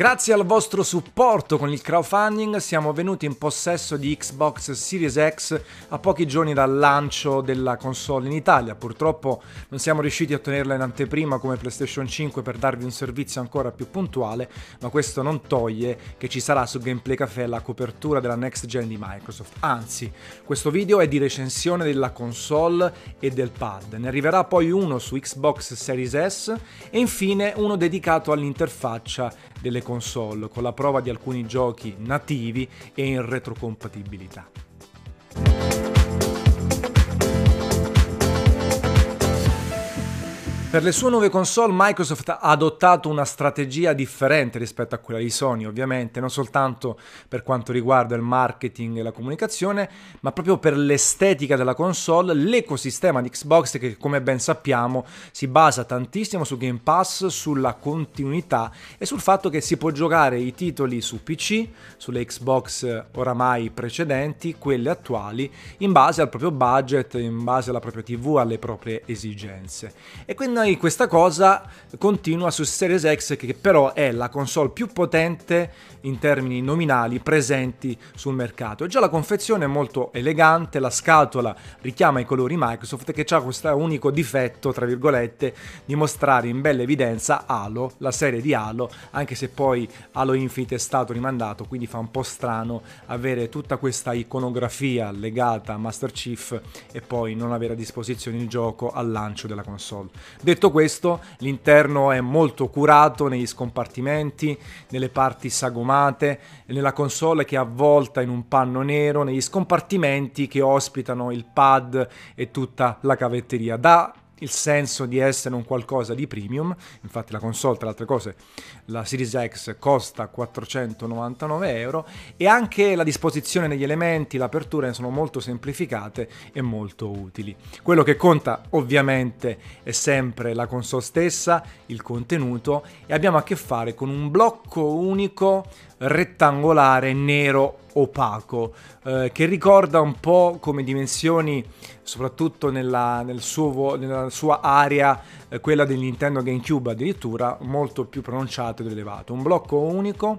Grazie al vostro supporto con il crowdfunding siamo venuti in possesso di Xbox Series X a pochi giorni dal lancio della console in Italia. Purtroppo non siamo riusciti a ottenerla in anteprima come PlayStation 5 per darvi un servizio ancora più puntuale, ma questo non toglie che ci sarà su Gameplay Café la copertura della next gen di Microsoft. Anzi, questo video è di recensione della console e del pad. Ne arriverà poi uno su Xbox Series S e infine uno dedicato all'interfaccia delle delle console con la prova di alcuni giochi nativi e in retrocompatibilità. Per le sue nuove console Microsoft ha adottato una strategia differente rispetto a quella di Sony, ovviamente, non soltanto per quanto riguarda il marketing e la comunicazione, ma proprio per l'estetica della console, l'ecosistema di Xbox che come ben sappiamo si basa tantissimo su Game Pass, sulla continuità e sul fatto che si può giocare i titoli su PC, sulle Xbox oramai precedenti, quelle attuali, in base al proprio budget, in base alla propria TV, alle proprie esigenze. E quindi noi questa cosa continua su Series X che però è la console più potente in termini nominali presenti sul mercato. E già la confezione è molto elegante, la scatola richiama i colori Microsoft che ha questo unico difetto, tra virgolette, di mostrare in bella evidenza Halo, la serie di Halo, anche se poi Halo Infinite è stato rimandato, quindi fa un po' strano avere tutta questa iconografia legata a Master Chief e poi non avere a disposizione il gioco al lancio della console. Detto questo, l'interno è molto curato negli scompartimenti, nelle parti sagomate, nella console che è avvolta in un panno nero, negli scompartimenti che ospitano il pad e tutta la cavetteria. Da il senso di essere un qualcosa di premium, infatti la console tra le altre cose, la Series X costa 499 euro e anche la disposizione degli elementi, l'apertura sono molto semplificate e molto utili. Quello che conta ovviamente è sempre la console stessa, il contenuto e abbiamo a che fare con un blocco unico rettangolare nero opaco eh, che ricorda un po' come dimensioni soprattutto nella, nel suo, nella sua area eh, quella del Nintendo GameCube addirittura molto più pronunciato ed elevato. Un blocco unico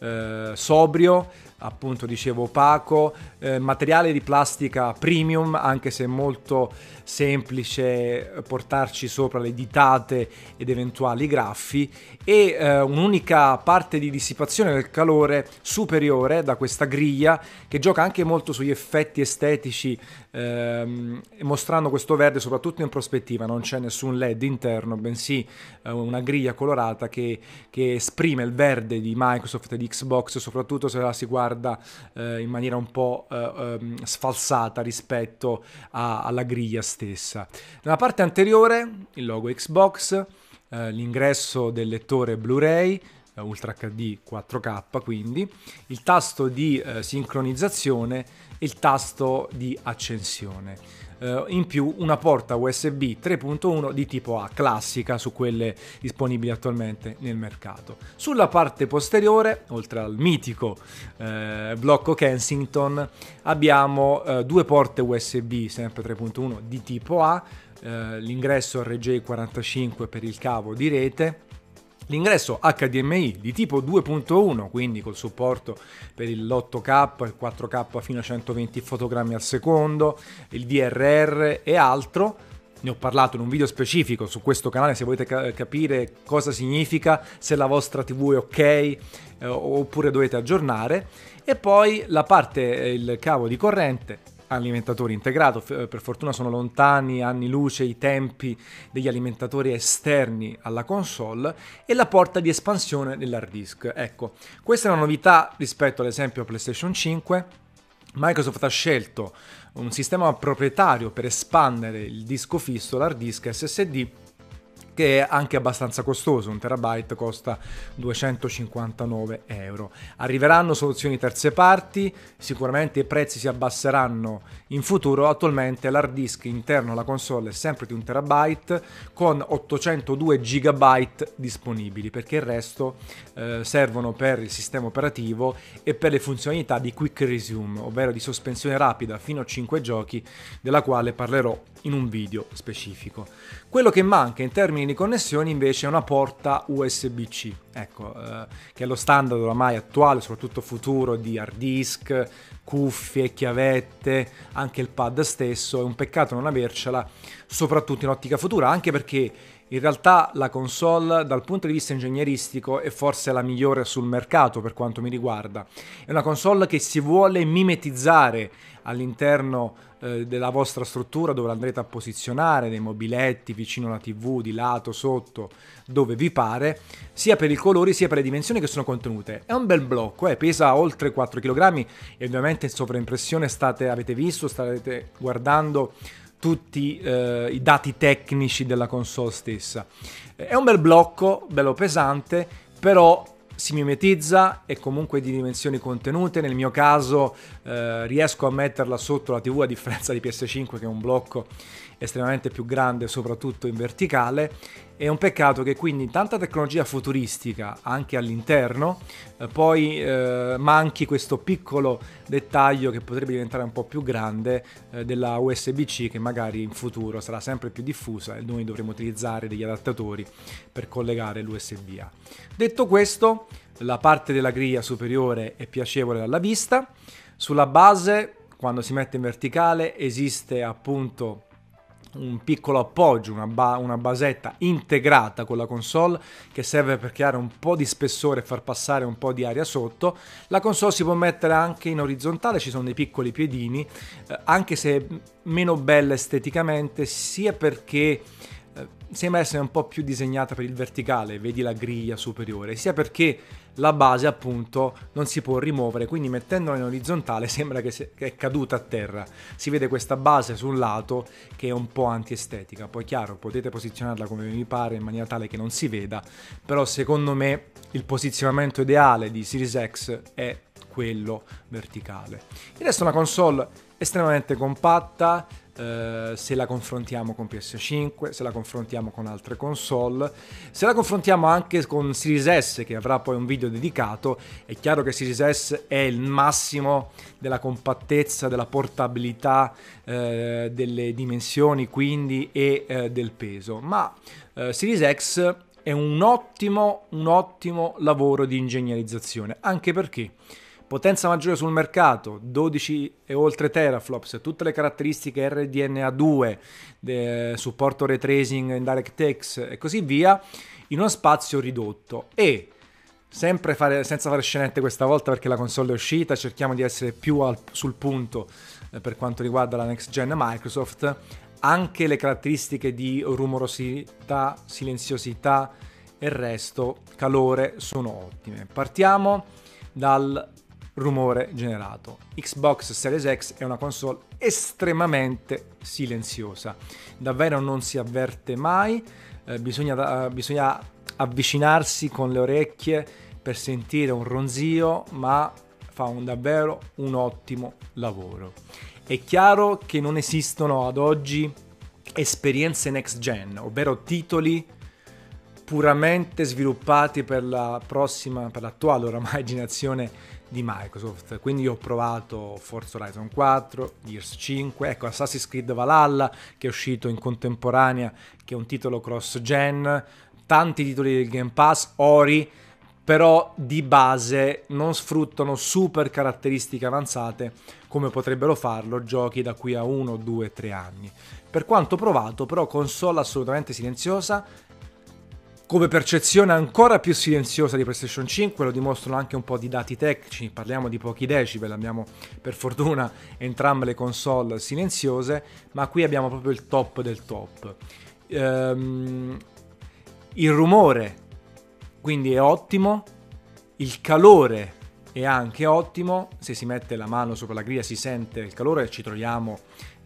eh, sobrio appunto dicevo opaco, eh, materiale di plastica premium, anche se molto semplice portarci sopra le ditate ed eventuali graffi e eh, un'unica parte di dissipazione del calore superiore da questa griglia che gioca anche molto sugli effetti estetici ehm, mostrando questo verde soprattutto in prospettiva, non c'è nessun led interno, bensì eh, una griglia colorata che, che esprime il verde di Microsoft e di Xbox soprattutto se la si guarda guarda eh, in maniera un po' eh, ehm, sfalsata rispetto a, alla griglia stessa. Nella parte anteriore il logo Xbox, eh, l'ingresso del lettore Blu-ray, eh, Ultra HD 4K quindi, il tasto di eh, sincronizzazione e il tasto di accensione eh, in più una porta USB 3.1 di tipo A classica su quelle disponibili attualmente nel mercato. Sulla parte posteriore, oltre al mitico eh, blocco Kensington, abbiamo eh, due porte USB sempre 3.1 di tipo A, eh, l'ingresso RJ45 per il cavo di rete L'ingresso HDMI di tipo 2.1, quindi col supporto per l'8K, il 4K fino a 120 fotogrammi al secondo, il DRR e altro. Ne ho parlato in un video specifico su questo canale se volete ca- capire cosa significa, se la vostra TV è ok eh, oppure dovete aggiornare. E poi la parte, il cavo di corrente alimentatori integrato, per fortuna sono lontani anni luce i tempi degli alimentatori esterni alla console e la porta di espansione dell'hard disk. Ecco, questa è una novità rispetto ad esempio a PlayStation 5. Microsoft ha scelto un sistema proprietario per espandere il disco fisso, l'hard disk SSD che è anche abbastanza costoso, un terabyte costa 259 euro. Arriveranno soluzioni terze parti, sicuramente i prezzi si abbasseranno in futuro, attualmente l'hard disk interno alla console è sempre di un terabyte con 802 GB disponibili perché il resto eh, servono per il sistema operativo e per le funzionalità di quick resume, ovvero di sospensione rapida fino a 5 giochi, della quale parlerò in un video specifico. Quello che manca in termini di connessioni invece è una porta USB-C, ecco, eh, che è lo standard oramai attuale, soprattutto futuro, di hard disk, cuffie, chiavette, anche il pad stesso. È un peccato non avercela, soprattutto in ottica futura, anche perché in realtà la console dal punto di vista ingegneristico è forse la migliore sul mercato per quanto mi riguarda. È una console che si vuole mimetizzare all'interno eh, della vostra struttura dove andrete a posizionare dei mobiletti vicino alla TV, di lato, sotto, dove vi pare, sia per i colori sia per le dimensioni che sono contenute. È un bel blocco, eh, pesa oltre 4 kg e ovviamente in sovraimpressione state, avete visto, state guardando tutti eh, i dati tecnici della console stessa. È un bel blocco, bello pesante, però si mimetizza e comunque di dimensioni contenute. Nel mio caso eh, riesco a metterla sotto la TV a differenza di PS5 che è un blocco estremamente più grande, soprattutto in verticale. È un peccato che quindi tanta tecnologia futuristica anche all'interno, eh, poi eh, manchi questo piccolo dettaglio che potrebbe diventare un po' più grande eh, della USB-C che magari in futuro sarà sempre più diffusa e noi dovremo utilizzare degli adattatori per collegare l'USB-A. Detto questo, la parte della griglia superiore è piacevole alla vista. Sulla base, quando si mette in verticale, esiste appunto un piccolo appoggio, una, ba- una, basetta integrata con la console che serve per creare un po' di spessore e far passare un po' di aria sotto. La console si può mettere anche in orizzontale, ci sono dei piccoli piedini, eh, anche se meno bella esteticamente, sia perché sembra essere un po' più disegnata per il verticale, vedi la griglia superiore, sia perché la base appunto non si può rimuovere, quindi mettendola in orizzontale sembra che, è caduta a terra. Si vede questa base sul lato che è un po' antiestetica, poi chiaro potete posizionarla come vi pare in maniera tale che non si veda, però secondo me il posizionamento ideale di Series X è quello verticale. Il resto è una console estremamente compatta, eh, se la confrontiamo con PS5, se la confrontiamo con altre console, se la confrontiamo anche con Series S che avrà poi un video dedicato, è chiaro che Series S è il massimo della compattezza, della portabilità, eh, delle dimensioni quindi e eh, del peso, ma eh, Series X è un ottimo, un ottimo lavoro di ingegnerizzazione, anche perché potenza maggiore sul mercato, 12 e oltre teraflops, tutte le caratteristiche RDNA2, de, supporto ray tracing in DirectX e così via, in uno spazio ridotto e sempre fare, senza fare scenette questa volta perché la console è uscita, cerchiamo di essere più al, sul punto eh, per quanto riguarda la next gen Microsoft, anche le caratteristiche di rumorosità, silenziosità e resto, calore sono ottime. Partiamo dal rumore generato. Xbox Series X è una console estremamente silenziosa, davvero non si avverte mai, eh, bisogna, uh, bisogna avvicinarsi con le orecchie per sentire un ronzio, ma fa un, davvero un ottimo lavoro. È chiaro che non esistono ad oggi esperienze next gen, ovvero titoli puramente sviluppati per la prossima, per l'attuale oramai generazione di Microsoft. Quindi io ho provato Forza Horizon 4, Gears 5, ecco Assassin's Creed Valhalla che è uscito in contemporanea, che è un titolo cross-gen, tanti titoli del Game Pass, Ori, però di base non sfruttano super caratteristiche avanzate come potrebbero farlo giochi da qui a 1, 2, 3 anni. Per quanto provato, però console assolutamente silenziosa, come percezione ancora più silenziosa di PlayStation 5 lo dimostrano anche un po' di dati tecnici, parliamo di pochi decibel, abbiamo per fortuna entrambe le console silenziose, ma qui abbiamo proprio il top del top. Ehm, il rumore quindi è ottimo, il calore è anche ottimo, se si mette la mano sopra la griglia si sente il calore, ci troviamo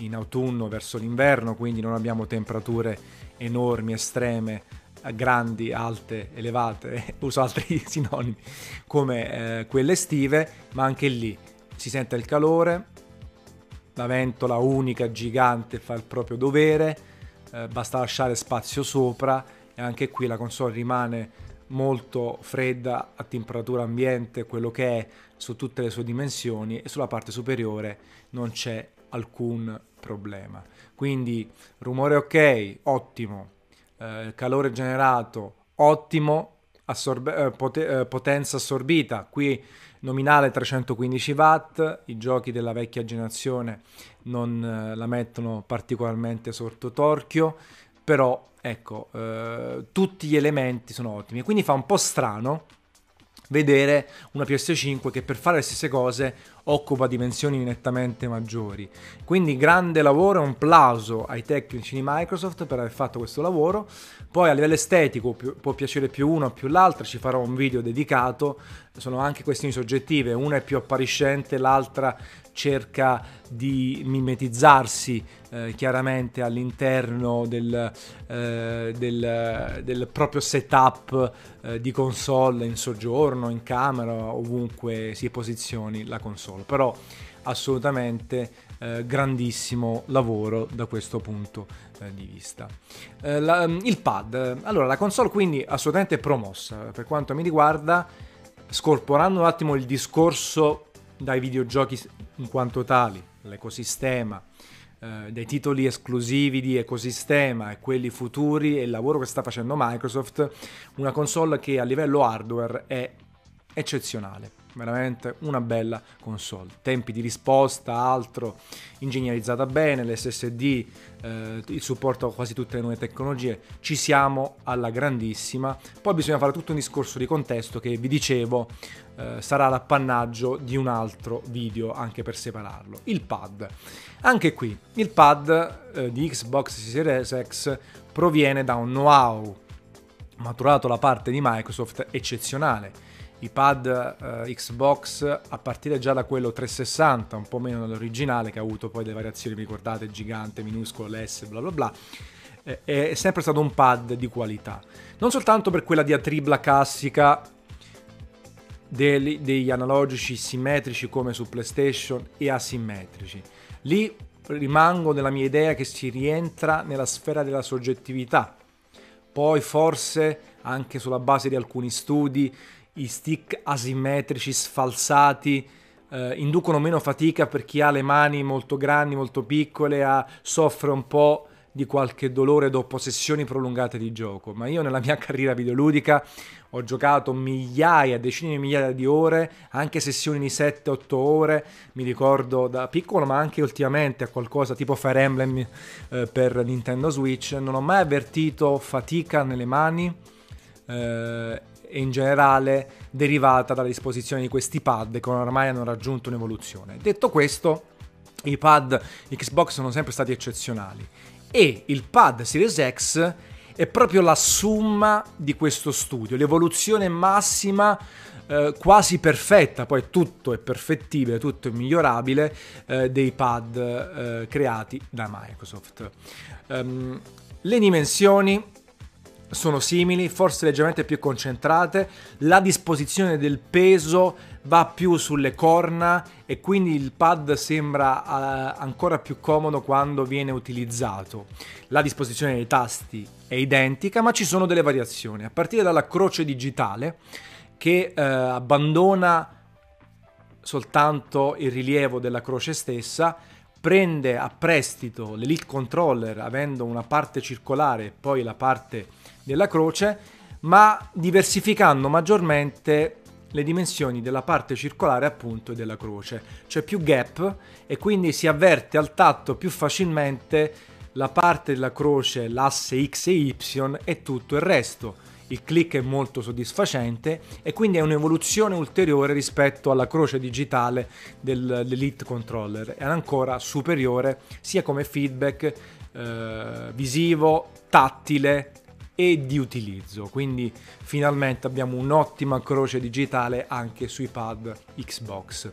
in autunno verso l'inverno, quindi non abbiamo temperature enormi, estreme grandi, alte, elevate, uso altri sinonimi come eh, quelle estive, ma anche lì si sente il calore, la ventola unica, gigante, fa il proprio dovere, eh, basta lasciare spazio sopra e anche qui la console rimane molto fredda a temperatura ambiente, quello che è su tutte le sue dimensioni e sulla parte superiore non c'è alcun problema. Quindi rumore ok, ottimo, eh, calore generato ottimo, assorbe- eh, pot- eh, potenza assorbita, qui nominale 315 watt, i giochi della vecchia generazione non eh, la mettono particolarmente sotto torchio, però ecco, eh, tutti gli elementi sono ottimi, quindi fa un po' strano vedere una PS5 che per fare le stesse cose occupa dimensioni nettamente maggiori. Quindi grande lavoro, un plauso ai tecnici di Microsoft per aver fatto questo lavoro. Poi a livello estetico può piacere più uno o più l'altro, ci farò un video dedicato, sono anche questioni soggettive, una è più appariscente, l'altra cerca di mimetizzarsi eh, chiaramente all'interno del, eh, del, del proprio setup eh, di console in soggiorno, in camera, ovunque si posizioni la console. Però assolutamente eh, grandissimo lavoro da questo punto eh, di vista. Eh, la, il pad, allora la console quindi assolutamente promossa per quanto mi riguarda, scorporando un attimo il discorso dai videogiochi in quanto tali, l'ecosistema, eh, dai titoli esclusivi di ecosistema e quelli futuri e il lavoro che sta facendo Microsoft, una console che a livello hardware è eccezionale veramente una bella console. Tempi di risposta, altro, ingegnerizzata bene, l'SSD, eh, il supporto a quasi tutte le nuove tecnologie, ci siamo alla grandissima. Poi bisogna fare tutto un discorso di contesto che vi dicevo eh, sarà l'appannaggio di un altro video anche per separarlo. Il pad. Anche qui, il pad eh, di Xbox Series X proviene da un know-how maturato da parte di Microsoft eccezionale i pad uh, Xbox a partire già da quello 360, un po' meno dell'originale che ha avuto poi delle variazioni, vi ricordate, gigante, minuscolo, l'S, bla bla bla, eh, è sempre stato un pad di qualità. Non soltanto per quella diatribla classica degli, degli analogici simmetrici come su PlayStation e asimmetrici. Lì rimango nella mia idea che si rientra nella sfera della soggettività. Poi forse anche sulla base di alcuni studi i stick asimmetrici sfalsati eh, inducono meno fatica per chi ha le mani molto grandi, molto piccole, ha, soffre un po' di qualche dolore dopo sessioni prolungate di gioco. Ma io nella mia carriera videoludica ho giocato migliaia, decine di migliaia di ore, anche sessioni di 7-8 ore, mi ricordo da piccolo, ma anche ultimamente a qualcosa tipo Fire Emblem eh, per Nintendo Switch. Non ho mai avvertito fatica nelle mani. Eh, e in generale derivata dalla disposizione di questi pad che ormai hanno raggiunto un'evoluzione. Detto questo, i pad Xbox sono sempre stati eccezionali e il pad Series X è proprio la somma di questo studio, l'evoluzione massima eh, quasi perfetta, poi tutto è perfettibile, tutto è migliorabile eh, dei pad eh, creati da Microsoft. Um, le dimensioni sono simili, forse leggermente più concentrate, la disposizione del peso va più sulle corna e quindi il pad sembra uh, ancora più comodo quando viene utilizzato. La disposizione dei tasti è identica, ma ci sono delle variazioni, a partire dalla croce digitale che uh, abbandona soltanto il rilievo della croce stessa, prende a prestito l'Elite Controller avendo una parte circolare e poi la parte della croce, ma diversificando maggiormente le dimensioni della parte circolare appunto della croce. C'è più gap e quindi si avverte al tatto più facilmente la parte della croce, l'asse X e Y e tutto il resto. Il click è molto soddisfacente e quindi è un'evoluzione ulteriore rispetto alla croce digitale dell'Elite Controller. È ancora superiore sia come feedback eh, visivo, tattile e di utilizzo. Quindi finalmente abbiamo un'ottima croce digitale anche sui pad Xbox.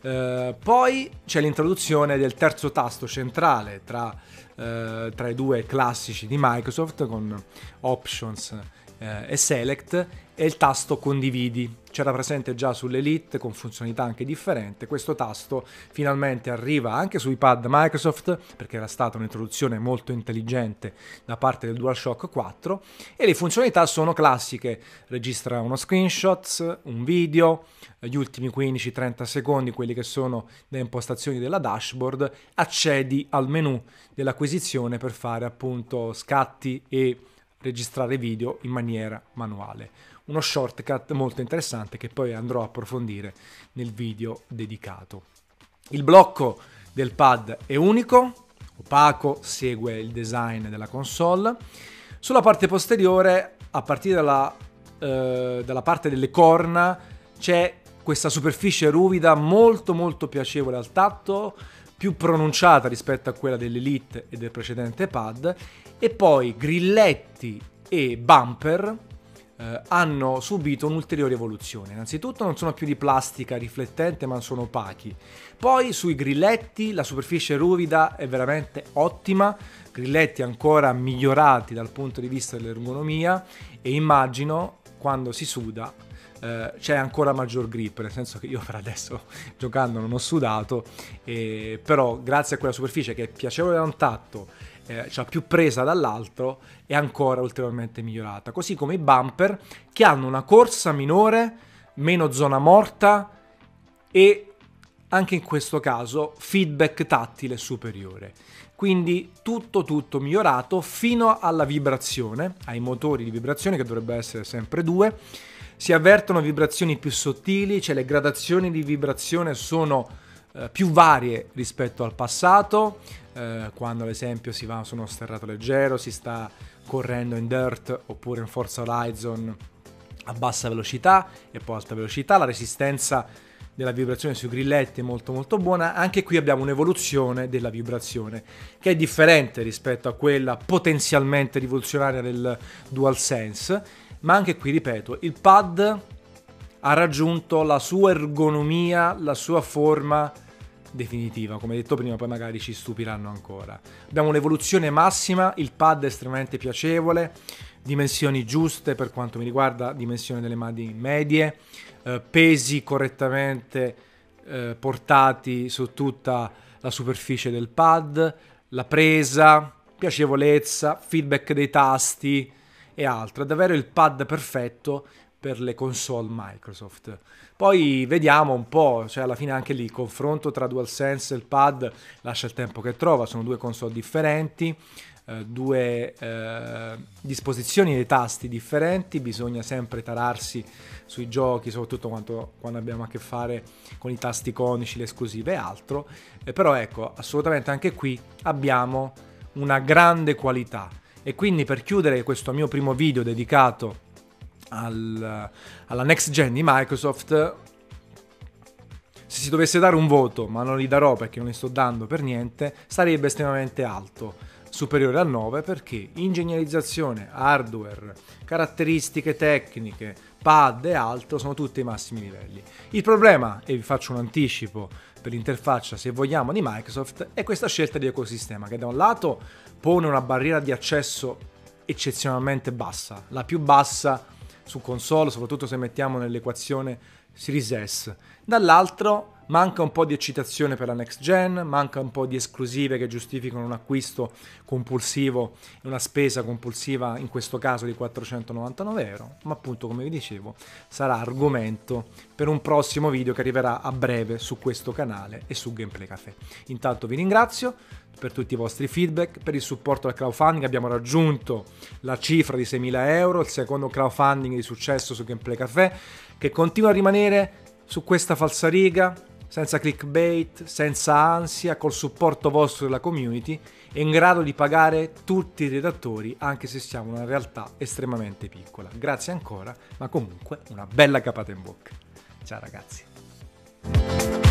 Uh, poi c'è l'introduzione del terzo tasto centrale tra, uh, tra, i due classici di Microsoft con Options uh, e Select e il tasto condividi c'era presente già sull'Elite con funzionalità anche differenti. Questo tasto finalmente arriva anche sui pad Microsoft perché era stata un'introduzione molto intelligente da parte del DualShock 4 e le funzionalità sono classiche, registra uno screenshot, un video, gli ultimi 15-30 secondi, quelli che sono le impostazioni della dashboard, accedi al menu dell'acquisizione per fare appunto scatti e registrare video in maniera manuale. Uno shortcut molto interessante che poi andrò a approfondire nel video dedicato. Il blocco del pad è unico, opaco, segue il design della console. Sulla parte posteriore, a partire dalla, eh, dalla parte delle corna, c'è questa superficie ruvida molto molto piacevole al tatto, più pronunciata rispetto a quella dell'Elite e del precedente pad, e poi grilletti e bumper eh, hanno subito un'ulteriore evoluzione. Innanzitutto non sono più di plastica riflettente ma sono opachi. Poi sui grilletti la superficie ruvida è veramente ottima, grilletti ancora migliorati dal punto di vista dell'ergonomia e immagino quando si suda eh, c'è ancora maggior grip, nel senso che io per adesso giocando non ho sudato, eh, però grazie a quella superficie che è piacevole da un tatto, eh, c'ha più presa dall'altro, è ancora ulteriormente migliorata. Così come i bumper che hanno una corsa minore, meno zona morta e anche in questo caso feedback tattile superiore. Quindi tutto tutto migliorato fino alla vibrazione, ai motori di vibrazione che dovrebbe essere sempre due si avvertono vibrazioni più sottili, cioè le gradazioni di vibrazione sono eh, più varie rispetto al passato, eh, quando ad esempio si va su uno sterrato leggero, si sta correndo in dirt oppure in Forza Horizon a bassa velocità e poi alta velocità, la resistenza della vibrazione sui grilletti è molto molto buona, anche qui abbiamo un'evoluzione della vibrazione che è differente rispetto a quella potenzialmente rivoluzionaria del DualSense ma anche qui ripeto, il pad ha raggiunto la sua ergonomia, la sua forma definitiva, come detto prima, poi magari ci stupiranno ancora. Abbiamo un'evoluzione massima, il pad è estremamente piacevole, dimensioni giuste per quanto mi riguarda, dimensioni delle mani medie, eh, pesi correttamente eh, portati su tutta la superficie del pad, la presa, piacevolezza, feedback dei tasti, e altro. È davvero il pad perfetto per le console Microsoft. Poi vediamo un po', cioè alla fine anche lì il confronto tra DualSense e il pad lascia il tempo che trova, sono due console differenti, eh, due eh, disposizioni dei tasti differenti, bisogna sempre tararsi sui giochi, soprattutto quando, quando abbiamo a che fare con i tasti conici, le esclusive e altro, eh, però ecco, assolutamente anche qui abbiamo una grande qualità e quindi per chiudere questo mio primo video dedicato al, alla next gen di Microsoft, se si dovesse dare un voto, ma non li darò perché non li sto dando per niente, sarebbe estremamente alto, superiore al 9 perché ingegnerizzazione, hardware, caratteristiche tecniche, pad e altro sono tutti ai massimi livelli. Il problema, e vi faccio un anticipo per l'interfaccia se vogliamo di Microsoft, è questa scelta di ecosistema che da un lato pone una barriera di accesso eccezionalmente bassa, la più bassa su console, soprattutto se mettiamo nell'equazione Series S. Dall'altro manca un po' di eccitazione per la next gen, manca un po' di esclusive che giustificano un acquisto compulsivo e una spesa compulsiva in questo caso di 499 euro, ma appunto come vi dicevo sarà argomento per un prossimo video che arriverà a breve su questo canale e su Gameplay Café. Intanto vi ringrazio, per tutti i vostri feedback, per il supporto al crowdfunding. Abbiamo raggiunto la cifra di 6.000 euro, il secondo crowdfunding di successo su Gameplay Café, che continua a rimanere su questa falsariga, senza clickbait, senza ansia, col supporto vostro della community e in grado di pagare tutti i redattori, anche se siamo una realtà estremamente piccola. Grazie ancora, ma comunque una bella capata in bocca. Ciao ragazzi.